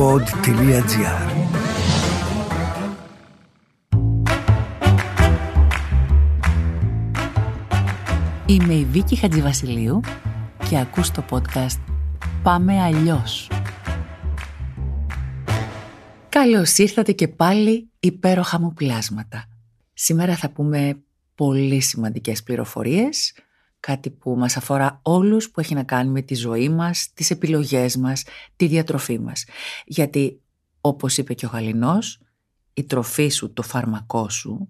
pod.gr Είμαι η Βίκη Χατζηβασιλείου και ακούς το podcast «Πάμε αλλιώς». Καλώς ήρθατε και πάλι υπέροχα μου πλάσματα. Σήμερα θα πούμε πολύ σημαντικές πληροφορίες, κάτι που μας αφορά όλους που έχει να κάνει με τη ζωή μας, τις επιλογές μας, τη διατροφή μας. Γιατί, όπως είπε και ο Γαλινός, η τροφή σου, το φάρμακό σου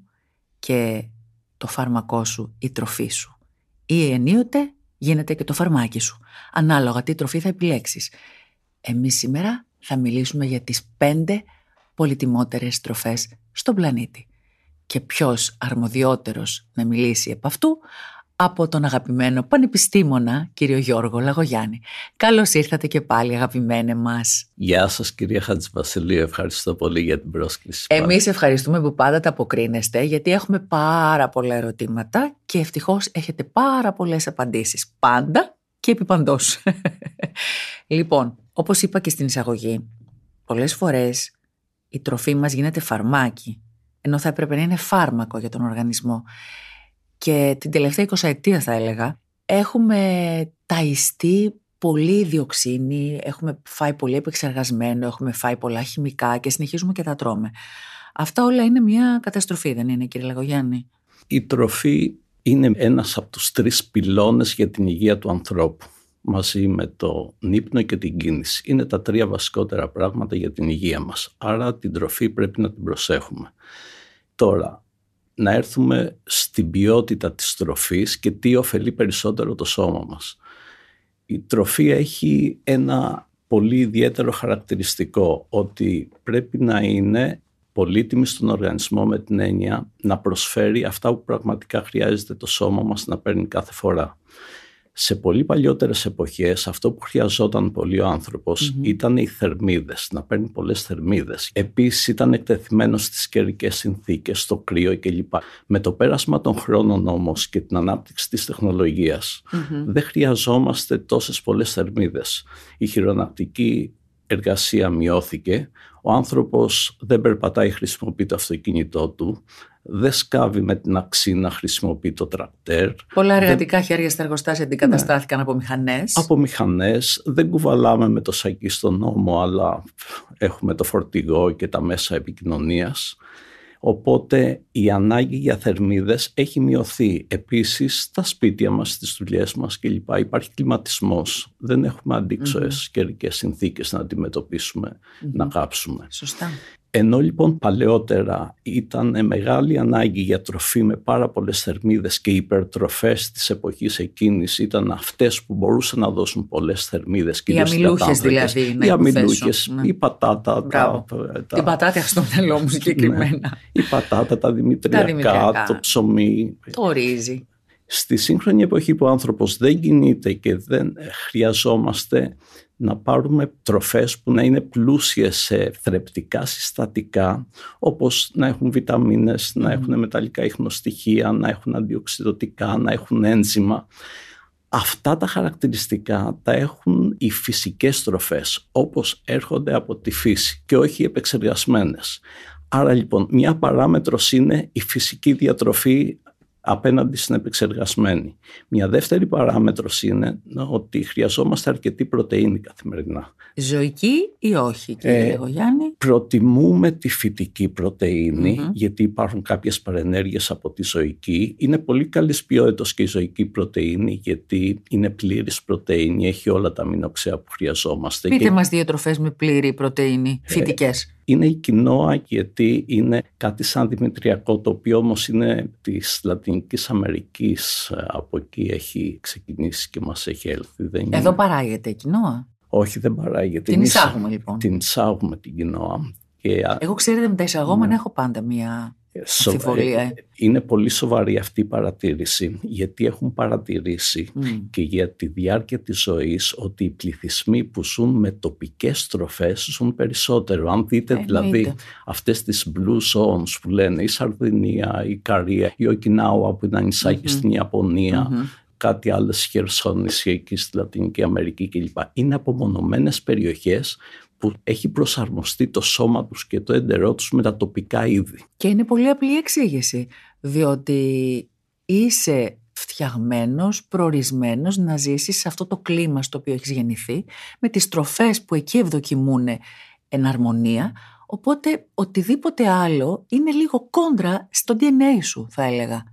και το φάρμακό σου, η τροφή σου. Ή ενίοτε γίνεται και το φαρμάκι σου, ανάλογα τι τροφή θα επιλέξεις. Εμείς σήμερα θα μιλήσουμε για τις πέντε πολυτιμότερες τροφές στον πλανήτη. Και ποιος αρμοδιότερος να μιλήσει επ' αυτού από τον αγαπημένο πανεπιστήμονα κύριο Γιώργο Λαγογιάννη. Καλώς ήρθατε και πάλι αγαπημένε μας. Γεια σας κυρία Χατζηβασιλείου, ευχαριστώ πολύ για την πρόσκληση. Εμείς ευχαριστούμε που πάντα τα αποκρίνεστε γιατί έχουμε πάρα πολλά ερωτήματα και ευτυχώς έχετε πάρα πολλές απαντήσεις. Πάντα και επί παντός. λοιπόν, όπως είπα και στην εισαγωγή, πολλές φορές η τροφή μας γίνεται φαρμάκι, ενώ θα έπρεπε να είναι φάρμακο για τον οργανισμό. Και την τελευταία 20 ετία θα έλεγα, έχουμε ταϊστεί πολύ διοξίνη, έχουμε φάει πολύ επεξεργασμένο, έχουμε φάει πολλά χημικά και συνεχίζουμε και τα τρώμε. Αυτά όλα είναι μια καταστροφή, δεν είναι κύριε Λαγογιάννη; Η τροφή είναι ένας από τους τρεις πυλώνες για την υγεία του ανθρώπου μαζί με το νύπνο και την κίνηση. Είναι τα τρία βασικότερα πράγματα για την υγεία μας. Άρα την τροφή πρέπει να την προσέχουμε. Τώρα, να έρθουμε στην ποιότητα της τροφής και τι ωφελεί περισσότερο το σώμα μας. Η τροφή έχει ένα πολύ ιδιαίτερο χαρακτηριστικό ότι πρέπει να είναι πολύτιμη στον οργανισμό με την έννοια να προσφέρει αυτά που πραγματικά χρειάζεται το σώμα μας να παίρνει κάθε φορά σε πολύ παλιότερες εποχές αυτό που χρειαζόταν πολύ ο ανθρωπος ήταν οι θερμίδες, να παίρνει πολλές θερμίδες. Επίσης ήταν εκτεθειμένος στις καιρικές συνθήκες, στο κρύο κλπ. Με το πέρασμα των χρόνων όμως και την ανάπτυξη της τεχνολογιας δεν χρειαζόμαστε τόσες πολλές θερμίδες. Η χειρονακτική εργασία μειώθηκε, ο άνθρωπος δεν περπατάει, χρησιμοποιεί το αυτοκίνητό του, δεν σκάβει με την αξίνα, χρησιμοποιεί το τρακτέρ. Πολλά εργατικά δεν... χέρια στα εργοστάσια αντικαταστάθηκαν ναι. από μηχανές. Από μηχανές. Δεν κουβαλάμε με το σακί στον νόμο, αλλά έχουμε το φορτηγό και τα μέσα επικοινωνίας. Οπότε η ανάγκη για θερμίδες έχει μειωθεί. Επίσης στα σπίτια μας, στις δουλειές μας κλπ. Υπάρχει κλιματισμός. Δεν έχουμε αντίξωες mm-hmm. καιρικές συνθήκες να αντιμετωπίσουμε, να κάψουμε. Σωστά. Ενώ λοιπόν παλαιότερα ήταν μεγάλη ανάγκη για τροφή με πάρα πολλές θερμίδες και οι υπερτροφές της εποχής εκείνης ήταν αυτές που μπορούσαν να δώσουν πολλές θερμίδες. Οι αμυλούχες δηλαδή. Οι αμυλούχες, ναι. η πατάτα. Τα, τα, Την πατάτα στο μυαλό μου συγκεκριμένα. Ναι. Η πατάτα, τα δημητριακά, τα δημητριακά, το ψωμί. Το ρύζι. Στη σύγχρονη εποχή που ο άνθρωπος δεν κινείται και δεν χρειαζόμαστε να πάρουμε τροφές που να είναι πλούσιες σε θρεπτικά συστατικά όπως να έχουν βιταμίνες, να έχουν μεταλλικά ίχνοστοιχεία, να έχουν αντιοξυδοτικά, να έχουν ένζημα. Αυτά τα χαρακτηριστικά τα έχουν οι φυσικές τροφές όπως έρχονται από τη φύση και όχι οι επεξεργασμένες. Άρα λοιπόν μια παράμετρος είναι η φυσική διατροφή απέναντι στην επεξεργασμένη. Μια δεύτερη παράμετρος είναι ότι χρειαζόμαστε αρκετή πρωτεΐνη καθημερινά. Ζωική ή όχι κύριε ε, Γιάννη; Προτιμούμε τη φυτική γιατί υπάρχουν κάποιες παρενέργειες από τη ζωική. Είναι πολύ καλής ποιότητας και η ζωική πρωτεΐνη γιατί είναι πλήρης πρωτεΐνη, έχει όλα τα αμινοξέα που χρειαζόμαστε. Πείτε και... μας δύο τροφές με πλήρη πρωτεΐνη, ε, φυτικές είναι η κοινόα γιατί είναι κάτι σαν δημητριακό το οποίο όμως είναι της Λατινικής Αμερικής από εκεί έχει ξεκινήσει και μας έχει έλθει. Δεν Εδώ παράγεται κοινόα; Όχι δεν παράγεται. Την εισάγουμε λοιπόν. Την εισάγουμε την κοινόα. Και... Εγώ ξέρετε με τα εισαγόμενα ναι. έχω πάντα μία αμφιβολία. Ε, είναι πολύ σοβαρή αυτή η παρατήρηση γιατί έχουν παρατηρήσει και για τη διάρκεια της ζωής ότι οι πληθυσμοί που ζουν με τοπικές τροφές ζουν περισσότερο. Αν δείτε δηλαδή αυτές τις blue zones που λένε η Σαρδινία, η Καρία, η Οκινάουα που είναι στην ιαπωνια κάτι άλλες χερσόνησια εκεί στη Λατινική Αμερική κλπ. Είναι απομονωμένες περιοχές που έχει προσαρμοστεί το σώμα τους και το έντερό τους με τα τοπικά είδη. Και είναι πολύ απλή εξήγηση, διότι είσαι φτιαγμένος, προορισμένος να ζήσεις σε αυτό το κλίμα στο οποίο έχεις γεννηθεί, με τις τροφές που εκεί ευδοκιμούν εν αρμονία, οπότε οτιδήποτε άλλο είναι λίγο κόντρα στο DNA σου θα έλεγα.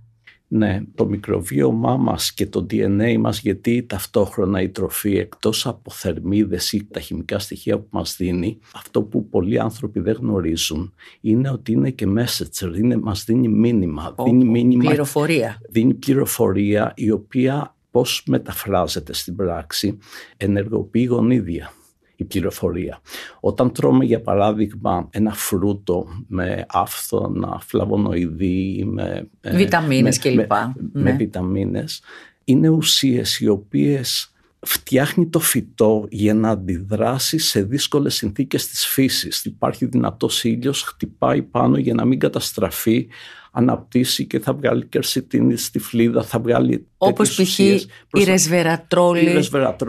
Ναι, το μικροβίωμά μας και το DNA μας γιατί ταυτόχρονα η τροφή εκτός από θερμίδες ή τα χημικά στοιχεία που μας δίνει αυτό που πολλοί άνθρωποι δεν γνωρίζουν είναι ότι είναι και messenger, είναι, μας δίνει μήνυμα. δίνει μήνυμα πληροφορία. Δίνει πληροφορία η οποία πώς μεταφράζεται στην πράξη ενεργοποιεί γονίδια η πληροφορία. Όταν τρώμε για παράδειγμα ένα φρούτο με άφθονα, φλαβονοειδή, με ε, βιταμίνες με, κλπ. Με, με ναι. βιταμίνες, είναι ουσίες οι οποίες φτιάχνει το φυτό για να αντιδράσει σε δύσκολες συνθήκες της φύσης. Υπάρχει δυνατός ήλιος, χτυπάει πάνω για να μην καταστραφεί, αναπτύσσει και θα βγάλει κερσιτίνη στη φλίδα, θα βγάλει Όπως π.χ. η ρεσβερατρόλη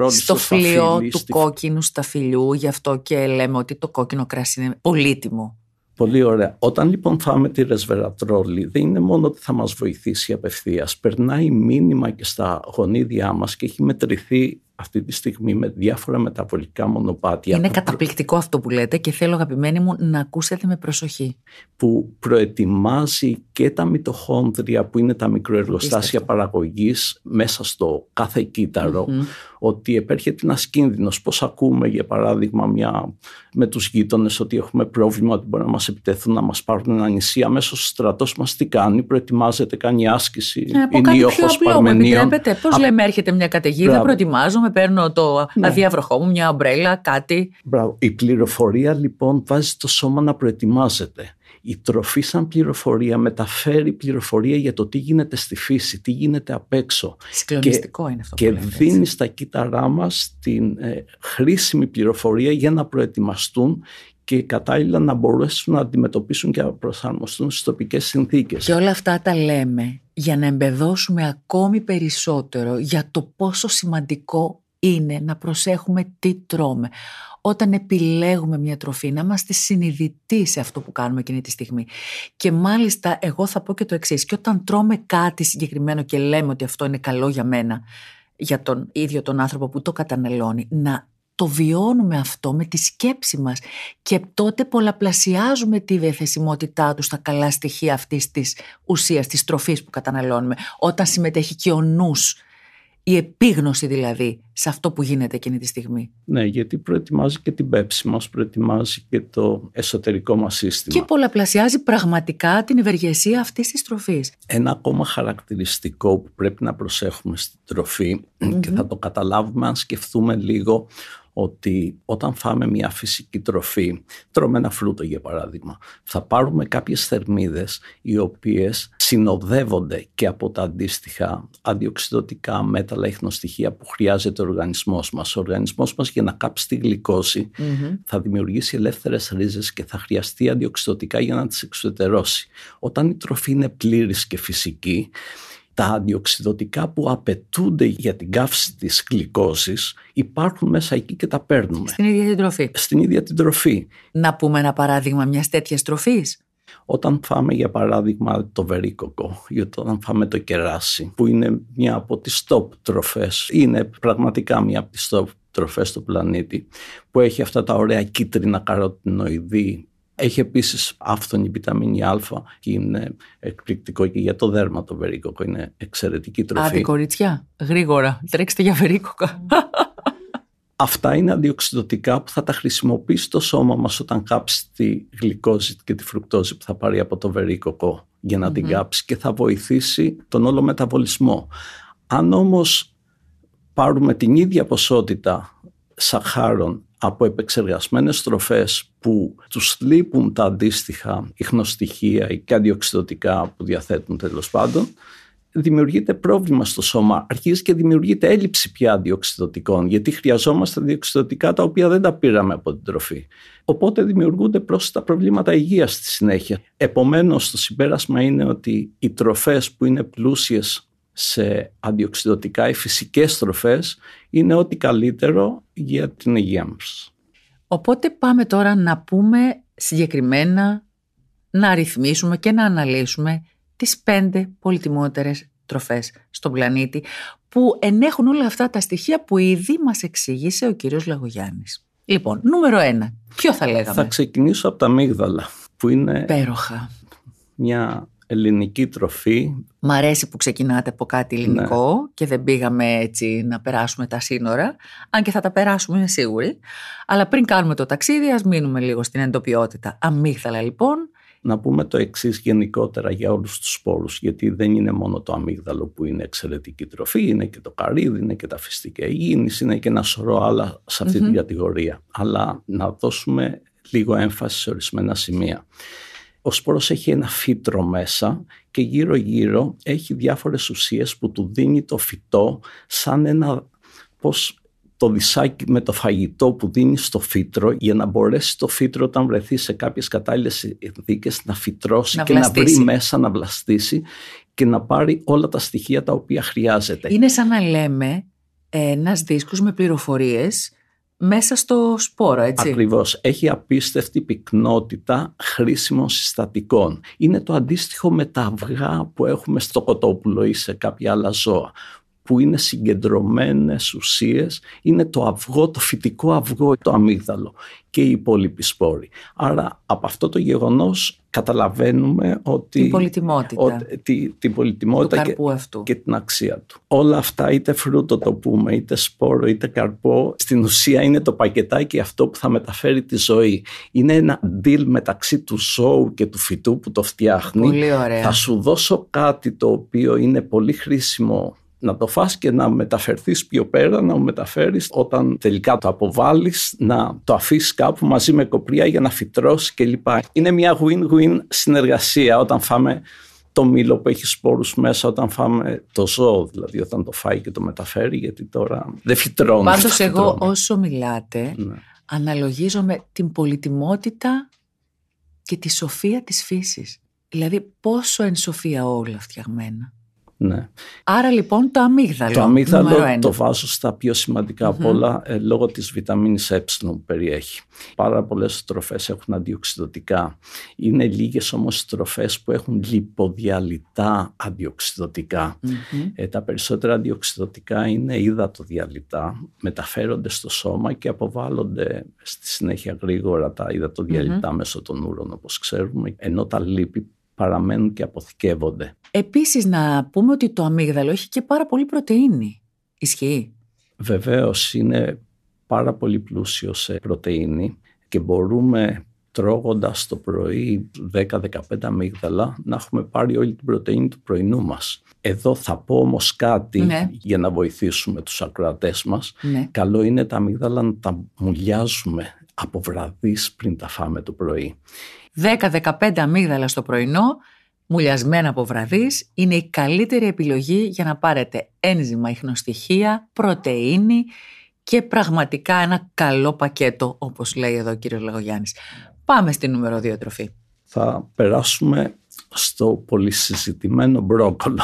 στο φλοιό του στη... κόκκινου σταφυλιού, γι' αυτό και λέμε ότι το κόκκινο κράσι είναι πολύτιμο. Πολύ ωραία. Όταν λοιπόν φάμε τη ρεσβερατρόλη δεν είναι μόνο ότι θα μας βοηθήσει απευθείας. Περνάει μήνυμα και στα γονίδια μας και έχει μετρηθεί αυτή τη στιγμή με διάφορα μεταβολικά μονοπάτια. Είναι καταπληκτικό αυτό που λέτε και θέλω αγαπημένοι μου να ακούσετε με προσοχή. Που προετοιμάζει και τα μυτοχόνδρια που είναι τα μικροεργοστάσια παραγωγής μέσα στο κάθε κύτταρο ότι επέρχεται ένας κίνδυνος. Πώς ακούμε για παράδειγμα μια, με τους γείτονες ότι έχουμε πρόβλημα ότι μπορεί να μας επιτεθούν να μας πάρουν ένα νησί αμέσως ο στρατός μας τι κάνει, προετοιμάζεται, κάνει άσκηση, ε, είναι ήχος παρμενίων. Πώς λέμε έρχεται μια καταιγίδα, προετοιμάζομαι, παίρνω το ναι. αδιάβροχό μου, μια ομπρέλα, κάτι. Μπράβο. Η πληροφορία λοιπόν βάζει το σώμα να προετοιμάζεται. Η τροφή σαν πληροφορία μεταφέρει πληροφορία για το τι γίνεται στη φύση, τι γίνεται απ' έξω. Συγκλονιστικό είναι αυτό Και δίνει στα κύτταρά μας την ε, χρήσιμη πληροφορία για να προετοιμαστούν και κατάλληλα να μπορέσουν να αντιμετωπίσουν και να προσαρμοστούν στις τοπικές συνθήκες. Και όλα αυτά τα λέμε για να εμπεδώσουμε ακόμη περισσότερο για το πόσο σημαντικό είναι να προσέχουμε τι τρώμε. Όταν επιλέγουμε μια τροφή, να είμαστε συνειδητοί σε αυτό που κάνουμε εκείνη τη στιγμή. Και μάλιστα εγώ θα πω και το εξής. Και όταν τρώμε κάτι συγκεκριμένο και λέμε ότι αυτό είναι καλό για μένα, για τον ίδιο τον άνθρωπο που το καταναλώνει, να το βιώνουμε αυτό με τη σκέψη μας και τότε πολλαπλασιάζουμε τη διαθεσιμότητά τους στα καλά στοιχεία αυτής της ουσίας, της τροφής που καταναλώνουμε, όταν συμμετέχει και ο νους, η επίγνωση δηλαδή σε αυτό που γίνεται εκείνη τη στιγμή. Ναι, γιατί προετοιμάζει και την πέψη μας, προετοιμάζει και το εσωτερικό μας σύστημα. Και πολλαπλασιάζει πραγματικά την ευεργεσία αυτής της τροφής. Ένα ακόμα χαρακτηριστικό που πρέπει να προσέχουμε στην τροφη και θα το καταλάβουμε αν σκεφτούμε λίγο ότι όταν φάμε μια φυσική τροφή, τρώμε ένα φρούτο για παράδειγμα, θα πάρουμε κάποιες θερμίδες οι οποίες συνοδεύονται και από τα αντίστοιχα αντιοξυδοτικά μέταλλα ίχνοστοιχεία που χρειάζεται ο οργανισμός μας. Ο οργανισμός μας για να κάψει τη γλυκόση θα δημιουργήσει ελεύθερες ρίζες και θα χρειαστεί αντιοξυδοτικά για να τις εξωτερώσει. Όταν η τροφή είναι πλήρης και φυσική, τα αντιοξυδοτικά που απαιτούνται για την καύση της γλυκόσης υπάρχουν μέσα εκεί και τα παίρνουμε. Στην ίδια την τροφή. Στην ίδια την τροφή. Να πούμε ένα παράδειγμα μιας τέτοιας τροφής. Όταν φάμε για παράδειγμα το βερίκοκο ή όταν φάμε το κεράσι που είναι μια από τις top τροφές, είναι πραγματικά μια από τις top τροφές του πλανήτη που έχει αυτά τα ωραία κίτρινα καροτινοειδή έχει επίσης άφθονη βιταμίνη Α και είναι εκπληκτικό και για το δέρμα το βερίκοκο. Είναι εξαιρετική τροφή. Άντε κοριτσιά, γρήγορα, τρέξτε για βερίκοκα. Αυτά είναι αντιοξυδοτικά που θα τα χρησιμοποιήσει το σώμα μας όταν κάψει τη γλυκόζη και τη φρουκτόζη που θα πάρει από το βερίκοκο για να την κάψει και θα βοηθήσει τον όλο μεταβολισμό. Αν όμως πάρουμε την ίδια ποσότητα σαχάρων από επεξεργασμένες τροφές που τους λείπουν τα αντίστοιχα ιχνοστοιχεία και αντιοξυδοτικά που διαθέτουν τέλος πάντων, δημιουργείται πρόβλημα στο σώμα. Αρχίζει και δημιουργείται έλλειψη πια αντιοξυδοτικών, γιατί χρειαζόμαστε αντιοξυδοτικά τα οποία δεν τα πήραμε από την τροφή. Οπότε δημιουργούνται πρόσθετα προβλήματα υγείας στη συνέχεια. Επομένως, το συμπέρασμα είναι ότι οι τροφές που είναι πλούσιες σε αντιοξυδοτικά ή φυσικές τροφές είναι ό,τι καλύτερο για την υγεία μας. Οπότε πάμε τώρα να πούμε συγκεκριμένα, να αριθμίσουμε και να αναλύσουμε τις πέντε πολυτιμότερες τροφές στον πλανήτη που ενέχουν όλα αυτά τα στοιχεία που ήδη μας εξήγησε ο κύριος Λαγογιάννης. Λοιπόν, νούμερο ένα. Ποιο θα λέγαμε; Θα ξεκινήσω από τα αμύγδαλα που είναι Πέροχα. μια ελληνική τροφή. Μ' αρέσει που ξεκινάτε από κάτι ελληνικό και δεν πήγαμε έτσι να περάσουμε τα σύνορα, αν και θα τα περάσουμε είμαι σίγουρη. Αλλά πριν κάνουμε το ταξίδι ας μείνουμε λίγο στην εντοπιότητα. Αμύγδαλα λοιπόν. Να πούμε το εξής γενικότερα για όλους τους σπόρους, γιατί δεν είναι μόνο το αμύγδαλο που είναι εξαιρετική τροφή, είναι και το καρύδι, είναι και τα φυστικά υγιεινής, είναι και ένα σωρό άλλα σε αυτή την κατηγορία. Αλλά να δώσουμε λίγο έμφαση σε ορισμένα σημεία. Ο σπόρος έχει ένα φύτρο μέσα και γύρω γύρω έχει διάφορες ουσίες που του δίνει το φυτό σαν ένα πώς το δισάκι με το φαγητό που δίνει στο φύτρο για να μπορέσει το φύτρο όταν βρεθεί σε κάποιες κατάλληλες συνθήκες να φυτρώσει Να και να βλαστήσει. βρει μέσα να βλαστήσει και να πάρει όλα τα στοιχεία τα οποία χρειάζεται. Είναι σαν να λέμε ένας δίσκος με πληροφορίες μέσα στο σπόρο, έτσι. Ακριβώς. Έχει απίστευτη πυκνότητα χρήσιμων συστατικών. Είναι το αντίστοιχο με τα αυγά που έχουμε στο κοτόπουλο ή σε κάποια άλλα ζώα που είναι συγκεντρωμένες ουσίες, είναι το αυγό, το φυτικό αυγό, το αμύγδαλο και οι υπόλοιποι σπόροι. Άρα από αυτό το γεγονός καταλαβαίνουμε ότι... Την πολυτιμότητα ότι- τη- την του πολυτιμότητα και, καρπού αυτού. και την αξία του. Όλα αυτά είτε φρούτο το πούμε, είτε σπόρο, είτε καρπό, στην ουσία είναι το πακετάκι αυτό που θα μεταφέρει τη ζωή. Είναι ένα deal μεταξύ του ζώου και του φυτού που το φτιάχνει. Πολύ ωραία. Θα σου δώσω κάτι το οποίο είναι πολύ χρήσιμο να το φας και να μεταφερθείς πιο πέρα, να μεταφέρεις όταν τελικά το αποβάλεις, να το αφήσεις κάπου μαζί με κοπριά για να φυτρώσεις κλπ. Είναι μια win-win συνεργασία όταν φάμε το μήλο που έχει σπόρους μέσα, όταν φάμε το ζώο, δηλαδή όταν το φάει και το μεταφέρει, γιατί τώρα δεν φυτρώνεις. Πάντως αυτό που εγώ τρώμε. όσο μιλάτε Ναι. αναλογίζομαι την πολυτιμότητα και τη σοφία της φύσης. Δηλαδή πόσο εν σοφία όλα φτιαγμένα. Ναι. Άρα λοιπόν το αμύγδαλο. Το νούμερο αμύγδαλο ένα. το βάζω στα πιο σημαντικά απ' όλα ε, λόγω της βιταμίνης ε που περιέχει. Πάρα πολλές τροφές έχουν αντιοξυδοτικά. Είναι λίγες όμως τροφές που έχουν λιποδιαλυτά αντιοξυδοτικά. Μμμ. Ε, τα περισσότερα αντιοξυδοτικά είναι υδατοδιαλυτά, μεταφέρονται στο σώμα και αποβάλλονται στη συνέχεια γρήγορα τα υδατοδιαλυτα μέσω των ούρων όπως ξέρουμε, ενώ τα λίπη παραμένουν και αποθηκεύονται. Επίσης να πούμε ότι το αμύγδαλο έχει και πάρα πολύ πρωτεΐνη. Ισχύει; Βεβαίως είναι πάρα πολύ πλούσιο σε πρωτεΐνη και μπορούμε τρώγοντας το πρωί 10-15 αμύγδαλα να έχουμε πάρει όλη την πρωτεΐνη του πρωινού μας. Εδώ θα πω όμως κάτι Ναι. για να βοηθήσουμε τους ακροατές μας. Ναι. Καλό είναι τα αμύγδαλα να τα μουλιάζουμε από βραδείς πριν τα φάμε το πρωί. 10-15 αμύγδαλα στο πρωινό, μουλιασμένα από βραδείς, είναι η καλύτερη επιλογή για να πάρετε ένζημα, ιχνοστοιχεία, πρωτεΐνη και πραγματικά ένα καλό πακέτο, όπως λέει εδώ ο κύριος Λαγογιάννης. Πάμε στη νούμερο 2 τροφή. Θα περάσουμε στο πολυσυζητημένο μπρόκολο.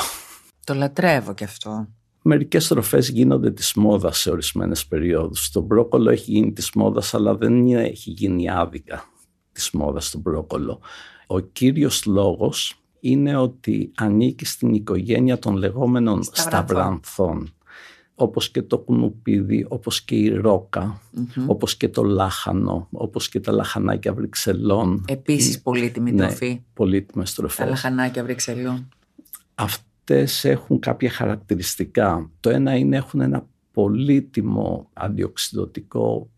Το λατρεύω και αυτό. Μερικές τροφές γίνονται της μόδας σε ορισμένες περιόδους. Το μπρόκολο έχει γίνει της μόδας, αλλά δεν είναι- έχει γίνει άδικα της μόδας το μπρόκολο. Ο κύριος λόγος είναι ότι ανήκει στην οικογένεια των λεγόμενων Σταυρανθών. σταυρανθών. Όπως και το κουνουπίδι, όπως και η ρόκα, Μμμ. όπως και το λάχανο, όπως και τα λαχανάκια βρυξελών. Επίσης πολύτιμη Ναι, τροφή. πολύτιμες Τα τροφές. λαχανάκια βρυξελών. Αυτές έχουν κάποια χαρακτηριστικά. Το ένα είναι έχουν ένα πολύτιμο αντιοξυδοτικό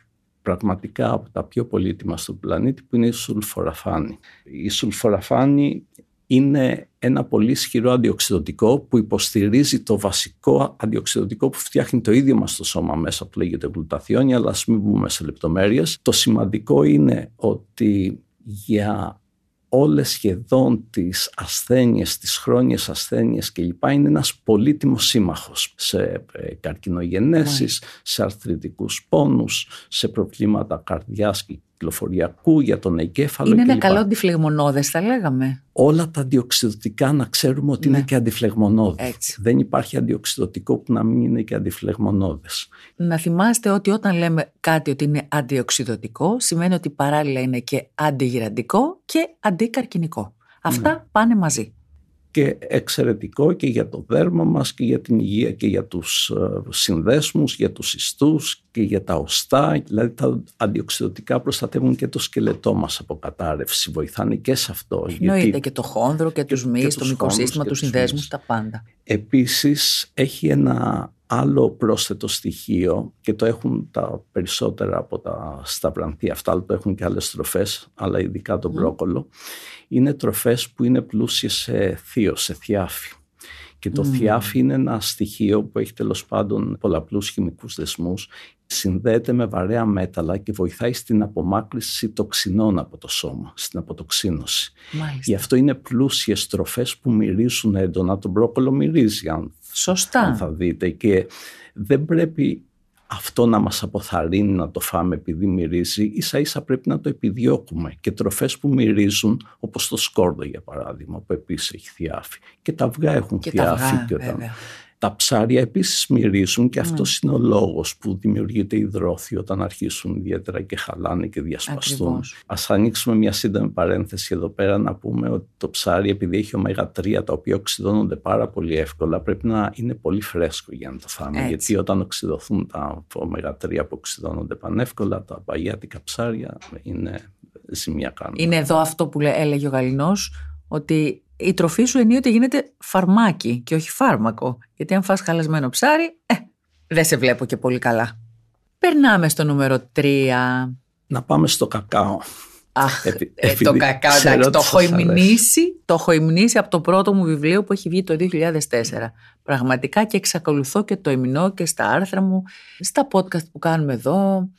πραγματικά από τα πιο πολύτιμα στον πλανήτη που είναι η σουλφοραφάνη. Η σουλφοραφάνη είναι ένα πολύ ισχυρό αντιοξυδοτικό που υποστηρίζει το βασικό αντιοξυδοτικό που φτιάχνει το ίδιο μας το σώμα μέσα που λέγεται γλουταθιόνια αλλά ας μην μπούμε σε λεπτομέρειες. Το σημαντικό είναι ότι για όλες σχεδόν τις ασθένειες, τις χρόνιες ασθένειες κλπ. είναι ένας πολύτιμος σύμμαχος σε ε, καρκινογενέσεις, σε αρθρητικούς πόνους, σε προβλήματα καρδιάς και κυκλοφοριακού, για τον εγκέφαλο Είναι κλπ. ένα καλό αντιφλεγμονώδες θα λέγαμε. Όλα τα αντιοξυδοτικά να ξέρουμε ότι Ναι. είναι και αντιφλεγμονώδες. Έτσι. Δεν υπάρχει αντιοξυδοτικό που να μην είναι και αντιφλεγμονώδες. Να θυμάστε ότι όταν λέμε κάτι ότι είναι αντιοξυδοτικό, σημαίνει ότι παράλληλα είναι και αντιγυραντικό και αντικαρκινικό. Αυτά Ναι. πάνε μαζί. Και εξαιρετικό και για το δέρμα μας και για την υγεία και για τους ε, συνδέσμους, για τους ιστούς και για τα οστά. Δηλαδή τα αντιοξυδοτικά προστατεύουν και το σκελετό μας από κατάρρευση, βοηθάνε και σε αυτό. Εννοείται και το χόνδρο και, και- τους μυς, και το τους μικροσύστημα, χόνδρους και τους τους συνδέσμους, μυς. τα πάντα. Επίσης έχει ένα άλλο πρόσθετο στοιχείο και το έχουν τα περισσότερα από τα σταυρανθή αυτά, αλλά το έχουν και άλλες τροφές, αλλά ειδικά το Μμ. μπρόκολο. Είναι τροφές που είναι πλούσιες σε θείο, σε θιάφι. Και το Μμ. θιάφι είναι ένα στοιχείο που έχει τέλος πάντων πολλαπλούς χημικούς δεσμούς, συνδέεται με βαρέα μέταλλα και βοηθάει στην απομάκρυση τοξινών από το σώμα, στην αποτοξίνωση. Μάλιστα. Γι' αυτό είναι πλούσιες τροφές που μυρίζουν έντονα. Το μπρόκολο μυρίζει αν Σωστά. αν θα δείτε και δεν πρέπει αυτό να μας αποθαρρύνει να το φάμε επειδή μυρίζει, ίσα ίσα πρέπει να το επιδιώκουμε και τροφές που μυρίζουν όπως το σκόρδο για παράδειγμα που επίσης έχει θιάφι και τα αυγά έχουν Και τα θιάφι αυγά, και όταν... βέβαια. Τα ψάρια επίσης μυρίζουν και Ναι. αυτός είναι ο λόγος που δημιουργείται υδρόθιο όταν αρχίσουν ιδιαίτερα και χαλάνε και διασπαστούν. Ακριβώς. Ας ανοίξουμε μια σύντομη παρένθεση εδώ πέρα να πούμε ότι το ψάρι επειδή έχει ω3 τα οποία οξυδώνονται πάρα πολύ εύκολα πρέπει να είναι πολύ φρέσκο για να το φάμε. Έτσι. Γιατί όταν οξυδωθούν τα ω3 που οξυδώνονται πανεύκολα τα παγιάτικα ψάρια είναι ζημιά κάνουν. Είναι εδώ αυτό που λέ- έλεγε ο Γαλινός, ότι η τροφή σου ενίοτε γίνεται φαρμάκι και όχι φάρμακο. Γιατί αν φας χαλασμένο ψάρι, ε, δεν σε βλέπω και πολύ καλά. Περνάμε στο νούμερο 3. Να πάμε στο κακάο. Αχ, Επει- ε, το επειδή κακάο, ξέρω εντάξει, ότι το έχω σας αρέσει. υμνήσει, το έχω υμνήσει από το πρώτο μου βιβλίο που έχει βγει το 2004. Πραγματικά και εξακολουθώ και το υμνώ και στα άρθρα μου, στα podcast που κάνουμε εδώ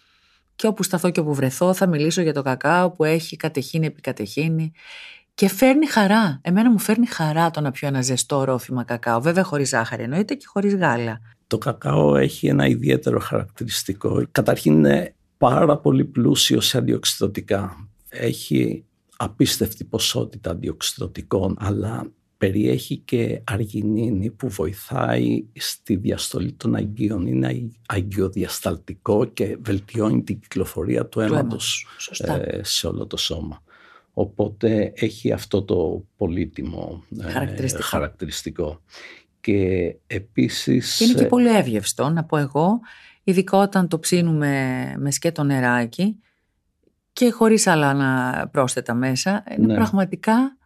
και όπου σταθώ και όπου βρεθώ θα μιλήσω για το κακάο που έχει κατεχύνει επί κατεχύνει και φέρνει χαρά. Εμένα μου φέρνει χαρά το να πιω ένα ζεστό ρόφημα κακάο. Βέβαια χωρίς ζάχαρη εννοείται και χωρίς γάλα. Το κακάο έχει ένα ιδιαίτερο χαρακτηριστικό. Καταρχήν είναι πάρα πολύ πλούσιο σε αντιοξυδοτικά. Έχει απίστευτη ποσότητα αντιοξυδοτικών, αλλά περιέχει και αργινίνη που βοηθάει στη διαστολή των αγκίων. Είναι αγκιοδιασταλτικό και βελτιώνει την κυκλοφορία του αίματος αίματος. Σωστά. ε, σε όλο το σώμα. Οπότε έχει αυτό το πολύτιμο ε, Χαρακτηριστικό. χαρακτηριστικό. Και επίσης... Και είναι και ε, πολύ εύγευστο, να πω εγώ, ειδικά όταν το ψήνουμε με σκέτο νεράκι και χωρίς άλλα να πρόσθετα μέσα. Είναι Ναι. πραγματικά,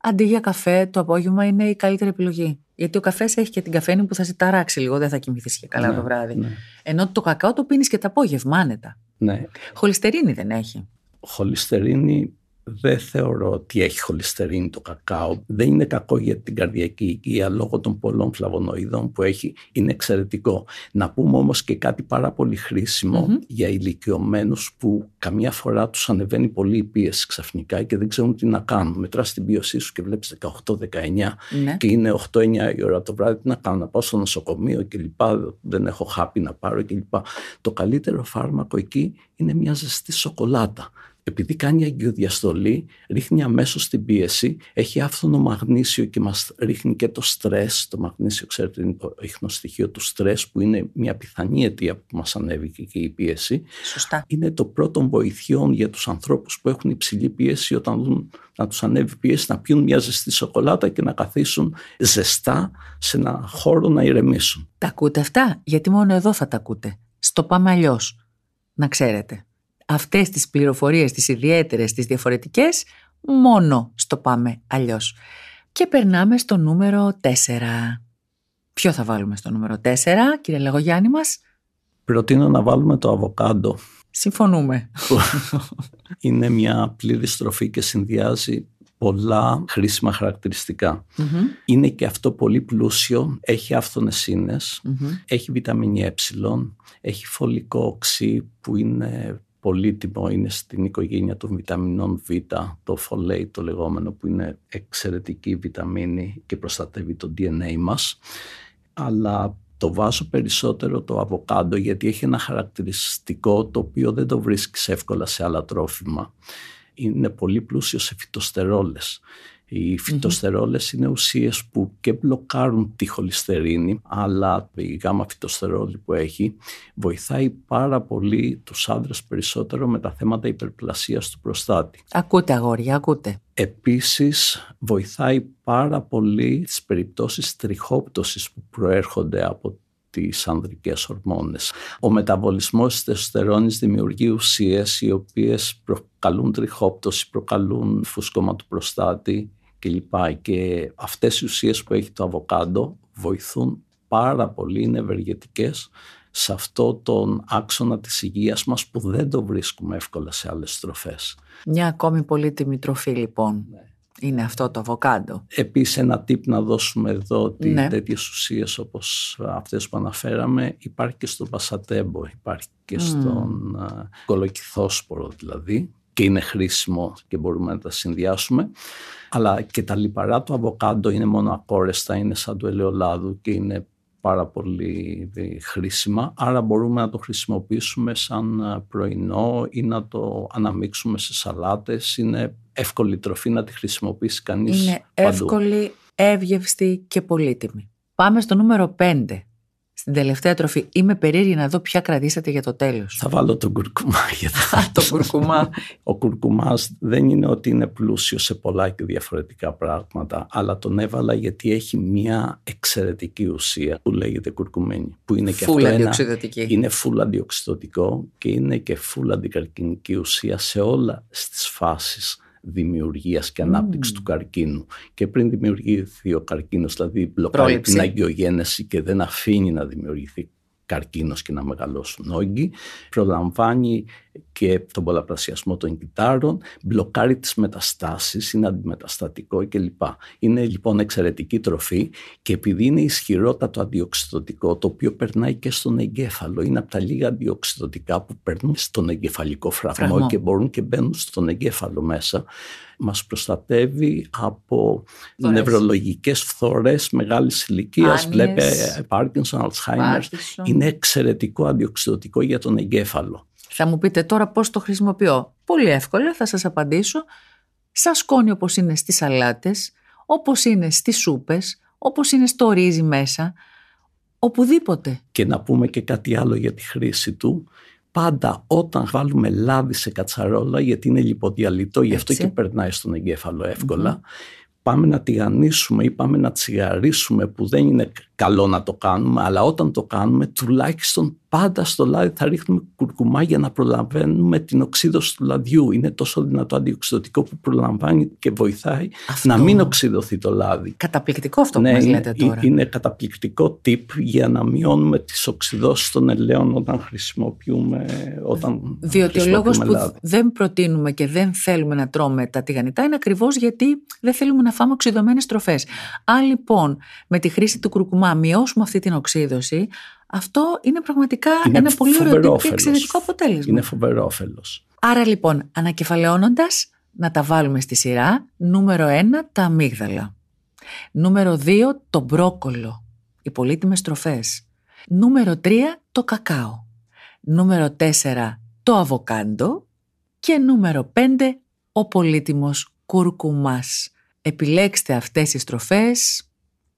αντί για καφέ, το απόγευμα είναι η καλύτερη επιλογή. Γιατί ο καφές έχει και την καφένη που θα σε ταράξει λίγο, δεν θα κοιμηθείς και καλά ναι, το βράδυ. Ναι, Ενώ το κακάο το πίνεις και το απόγευμα άνετα. ναι. Χολυστερίνη δεν έχει. Χολυστερίνη δεν θεωρώ ότι έχει χολυστερίνη το κακάο. Δεν είναι κακό για την καρδιακή υγεία λόγω των πολλών φλαβονοειδών που έχει. Είναι εξαιρετικό. Να πούμε όμως και κάτι πάρα πολύ χρήσιμο Μμμ. για ηλικιωμένους που καμιά φορά τους ανεβαίνει πολύ η πίεση ξαφνικά και δεν ξέρουν τι να κάνουν. Μετράς την πίεσή σου και βλέπεις 18-19 Ναι. και είναι 8-9 η ώρα το βράδυ, τι να κάνω, να πάω στο νοσοκομείο και λοιπά, δεν έχω χάπι να πάρω και λοιπά. Το καλύτερο φάρμακο εκεί είναι μια ζεστή σοκολάτα. Επειδή κάνει αγκιοδιαστολή, ρίχνει αμέσως την πίεση, έχει άφθονο μαγνήσιο και μας ρίχνει και το στρες. Το μαγνήσιο, ξέρετε, είναι το ίχνο στοιχείο του στρες που είναι μια πιθανή αιτία που μας ανέβηκε και η πίεση Σωστά. είναι το πρώτο βοηθειών για τους ανθρώπους που έχουν υψηλή πίεση όταν δουν να τους ανέβει πίεση να πιούν μια ζεστή σοκολάτα και να καθίσουν ζεστά σε ένα χώρο να ηρεμήσουν. Τα ακούτε αυτά, γιατί μόνο εδώ θα τα ακούτε. Στο πάμε αλλιώς. Να ξέρετε. Αυτές τις πληροφορίες, τις ιδιαίτερες, τις διαφορετικές, μόνο στο πάμε αλλιώς. Και περνάμε στο νούμερο 4. Ποιο θα βάλουμε στο νούμερο 4, κύριε Λεγογιάννη μας; Προτείνω να βάλουμε το αβοκάντο. Συμφωνούμε. που είναι μια πλήρη στροφή και συνδυάζει πολλά χρήσιμα χαρακτηριστικά. Μμμ, Είναι και αυτό πολύ πλούσιο, έχει άφθονες ίνες, μμμ. έχει βιταμίνη ε, έχει φωλικό οξύ που είναι πολύτιμο, είναι στην οικογένεια των βιταμινών Β, το folate το λεγόμενο που είναι εξαιρετική βιταμίνη και προστατεύει το DNA μας. Αλλά Το βάζω περισσότερο το αβοκάντο γιατί έχει ένα χαρακτηριστικό το οποίο δεν το βρίσκεις εύκολα σε άλλα τρόφιμα. Είναι πολύ πλούσιο σε φυτοστερόλες. Οι φυτοστερόλες είναι ουσίες που και μπλοκάρουν τη χολυστερίνη, αλλά η γάμα φυτοστερόλη που έχει βοηθάει πάρα πολύ τους άντρες περισσότερο με τα θέματα υπερπλασίας του προστάτη. Ακούτε αγόρια, ακούτε. Επίσης βοηθάει πάρα πολύ τις περιπτώσεις τριχόπτωσης που προέρχονται από τις ανδρικές ορμόνες. Ο μεταβολισμός της τεστοστερόνης δημιουργεί ουσίες οι οποίες προκαλούν τριχόπτωση, προκαλούν φούσκωμα του προστάτη κλπ. Και αυτές οι ουσίες που έχει το αβοκάντο βοηθούν πάρα πολύ, είναι ευεργετικές σε αυτό τον άξονα της υγείας μας που δεν το βρίσκουμε εύκολα σε άλλες τροφές. Μια ακόμη πολύτιμη τροφή λοιπόν. Ναι. Είναι αυτό το αβοκάντο. Επίσης ένα τύπ να δώσουμε εδώ ότι ναι. τέτοιες ουσίες όπως αυτές που αναφέραμε υπάρχει και στο βασατέμπο, υπάρχει και mm. στον κολοκυθόσπορο δηλαδή και είναι χρήσιμο και μπορούμε να τα συνδυάσουμε. Αλλά και τα λιπαρά του αβοκάντο είναι μόνο ακόρεστα, είναι σαν του ελαιολάδου και είναι πάρα πολύ χρήσιμα. Άρα μπορούμε να το χρησιμοποιήσουμε σαν πρωινό ή να το αναμίξουμε σε σαλάτες. Είναι εύκολη τροφή να τη χρησιμοποιήσει κανείς Είναι εύκολη, εύγευστη και πολύτιμη. Πάμε στο νούμερο 5 στην τελευταία τροφή. Είμαι περίεργη να δω ποια κρατήσατε για το τέλος. Θα βάλω τον κουρκουμά για το κουρκουμά. Ο κουρκουμάς δεν είναι ότι είναι πλούσιο σε πολλά και διαφορετικά πράγματα, αλλά τον έβαλα γιατί έχει μια εξαιρετική ουσία που λέγεται κουρκουμένη. Που είναι και φουλ αυτό είναι φουλ αντιοξυδοτικό και είναι και φουλ αντικαρκυνική ουσία σε όλα στις φάσεις δημιουργίας και ανάπτυξης του καρκίνου. Και πριν δημιουργηθεί ο καρκίνος, δηλαδή μπλοκάρει την αγκιογένεση και δεν αφήνει να δημιουργηθεί καρκίνος και να μεγαλώσουν όγκοι, προλαμβάνει και τον πολλαπλασιασμό των κυτάρων, μπλοκάρει τις μεταστάσεις, είναι αντιμεταστατικό κλπ. Είναι λοιπόν εξαιρετική τροφή και επειδή είναι ισχυρότατο αντιοξυδοτικό, το οποίο περνάει και στον εγκέφαλο, είναι από τα λίγα αντιοξυδοτικά που περνούν στον εγκεφαλικό φραγμό, φραγμό. και μπορούν και μπαίνουν στον εγκέφαλο μέσα, μας προστατεύει από Φορές. νευρολογικές φθορές μεγάλης ηλικίας, βλέπει Parkinson, Alzheimer. Είναι εξαιρετικό αντιοξυδοτικό για τον εγκέφαλο. Θα μου πείτε τώρα πώς το χρησιμοποιώ. Πολύ εύκολα θα σας απαντήσω. Σαν σκόνη όπως είναι στις σαλάτες, όπως είναι στις σούπες, όπως είναι στο ρύζι μέσα, οπουδήποτε. Και να πούμε και κάτι άλλο για τη χρήση του. Πάντα όταν βάλουμε λάδι σε κατσαρόλα, γιατί είναι λιποδιαλυτό, γι' αυτό και περνάει στον εγκέφαλο πάμε να τηγανίσουμε ή πάμε να τσιγαρίσουμε που δεν είναι καλό να το κάνουμε αλλά όταν το κάνουμε τουλάχιστον πάντα στο λάδι θα ρίχνουμε κουρκουμά για να προλαβαίνουμε την οξύδωση του λαδιού. Είναι τόσο δυνατό αντιοξυδοτικό που προλαμβάνει και βοηθάει να μην οξυδωθεί το λάδι. Καταπληκτικό αυτό ναι, που μας λέτε τώρα. Είναι καταπληκτικό tip για να μειώνουμε τις οξυδώσεις των ελαίων όταν χρησιμοποιούμε όταν Διότι ο λόγος που δεν προτείνουμε και δεν θέλουμε να τρώμε τα τηγανιτά είναι ακριβώς γιατί δεν θέλουμε να φάμε οξυδωμένες τροφές. Αν λοιπόν με τη χρήση του κουρκουμά μειώσουμε αυτή την οξύδωση, αυτό είναι πραγματικά ένα πολύ ωραίο και εξαιρετικό αποτέλεσμα. Είναι φοβερό όφελο. Άρα λοιπόν, ανακεφαλαιώνοντας, να τα βάλουμε στη σειρά. Νούμερο 1, τα αμύγδαλα. Νούμερο 2, το μπρόκολο. Οι πολύτιμες τροφές. Νούμερο 3, το κακάο. Νούμερο 4, το αβοκάντο. Και νούμερο 5, ο πολύτιμος κουρκουμάς. Επιλέξτε αυτές τις τροφές,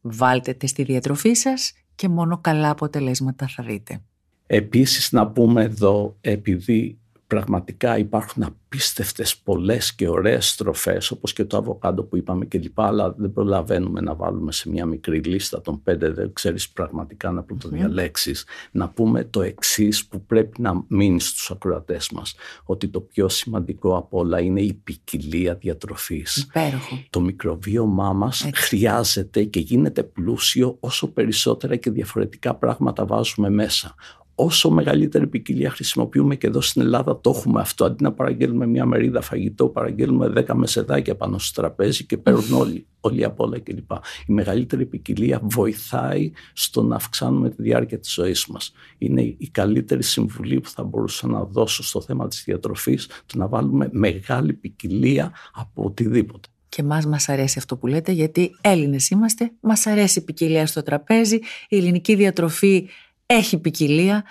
βάλτε τις στη διατροφή σας και μόνο καλά αποτελέσματα θα δείτε. Επίσης να πούμε εδώ, επειδή πραγματικά υπάρχουν απίστευτες πολλές και ωραίες στροφές όπως και το αβοκάντο που είπαμε και λοιπά αλλά δεν προλαβαίνουμε να βάλουμε σε μια μικρή λίστα των πέντε δεν ξέρεις πραγματικά να το διαλέξεις. Να πούμε το εξής που πρέπει να μείνει στους ακροατές μας ότι το πιο σημαντικό από όλα είναι η ποικιλία διατροφής. Υπέροχο. το μικροβίωμά μας χρειάζεται και γίνεται πλούσιο όσο περισσότερα και διαφορετικά πράγματα βάζουμε μέσα όσο μεγαλύτερη ποικιλία χρησιμοποιούμε και εδώ στην Ελλάδα το έχουμε αυτό. Αντί να παραγγέλνουμε μια μερίδα φαγητό, παραγγέλνουμε δέκα μεσεδάκια πάνω στο τραπέζι και παίρνουν όλοι, όλοι απ' όλα κλπ. Η μεγαλύτερη ποικιλία βοηθάει στο να αυξάνουμε τη διάρκεια της ζωής μας. Είναι η καλύτερη συμβουλή που θα μπορούσα να δώσω στο θέμα της διατροφής, το να βάλουμε μεγάλη ποικιλία από οτιδήποτε. και μας μας αρέσει αυτό που λέτε γιατί Έλληνες είμαστε, μας αρέσει η ποικιλία στο τραπέζι, η ελληνική διατροφή έχει ποικιλία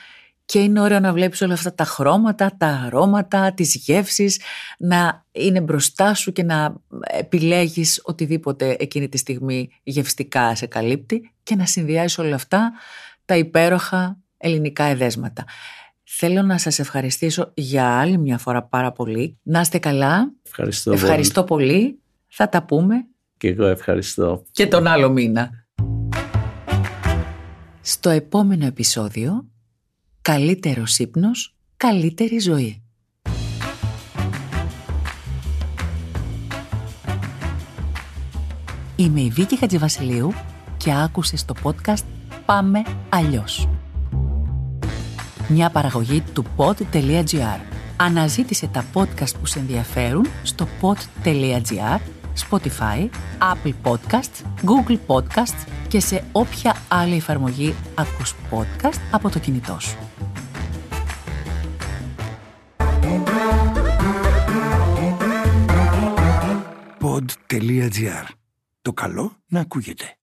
και είναι ωραίο να βλέπεις όλα αυτά τα χρώματα, τα αρώματα, τις γεύσεις, να είναι μπροστά σου και να επιλέγεις οτιδήποτε εκείνη τη στιγμή γευστικά σε καλύπτει και να συνδυάζεις όλα αυτά τα υπέροχα ελληνικά εδέσματα. Θέλω να σας ευχαριστήσω για άλλη μια φορά πάρα πολύ. Να είστε καλά. Ευχαριστώ, Ευχαριστώ πολύ. Θα τα πούμε. Και εγώ ευχαριστώ. Και τον άλλο μήνα. Στο επόμενο επεισόδιο, καλύτερος ύπνος, καλύτερη ζωή. Είμαι η Βίκη Χατζηβασιλείου και άκουσες το podcast «Πάμε αλλιώς» μια παραγωγή του pod.gr. Αναζήτησε τα podcast που σε ενδιαφέρουν στο pod.gr, Spotify, Apple Podcasts, Google Podcasts και σε όποια άλλη εφαρμογή ακούς podcast από το κινητό σου. Pod.gr. Το καλό να ακούγεται.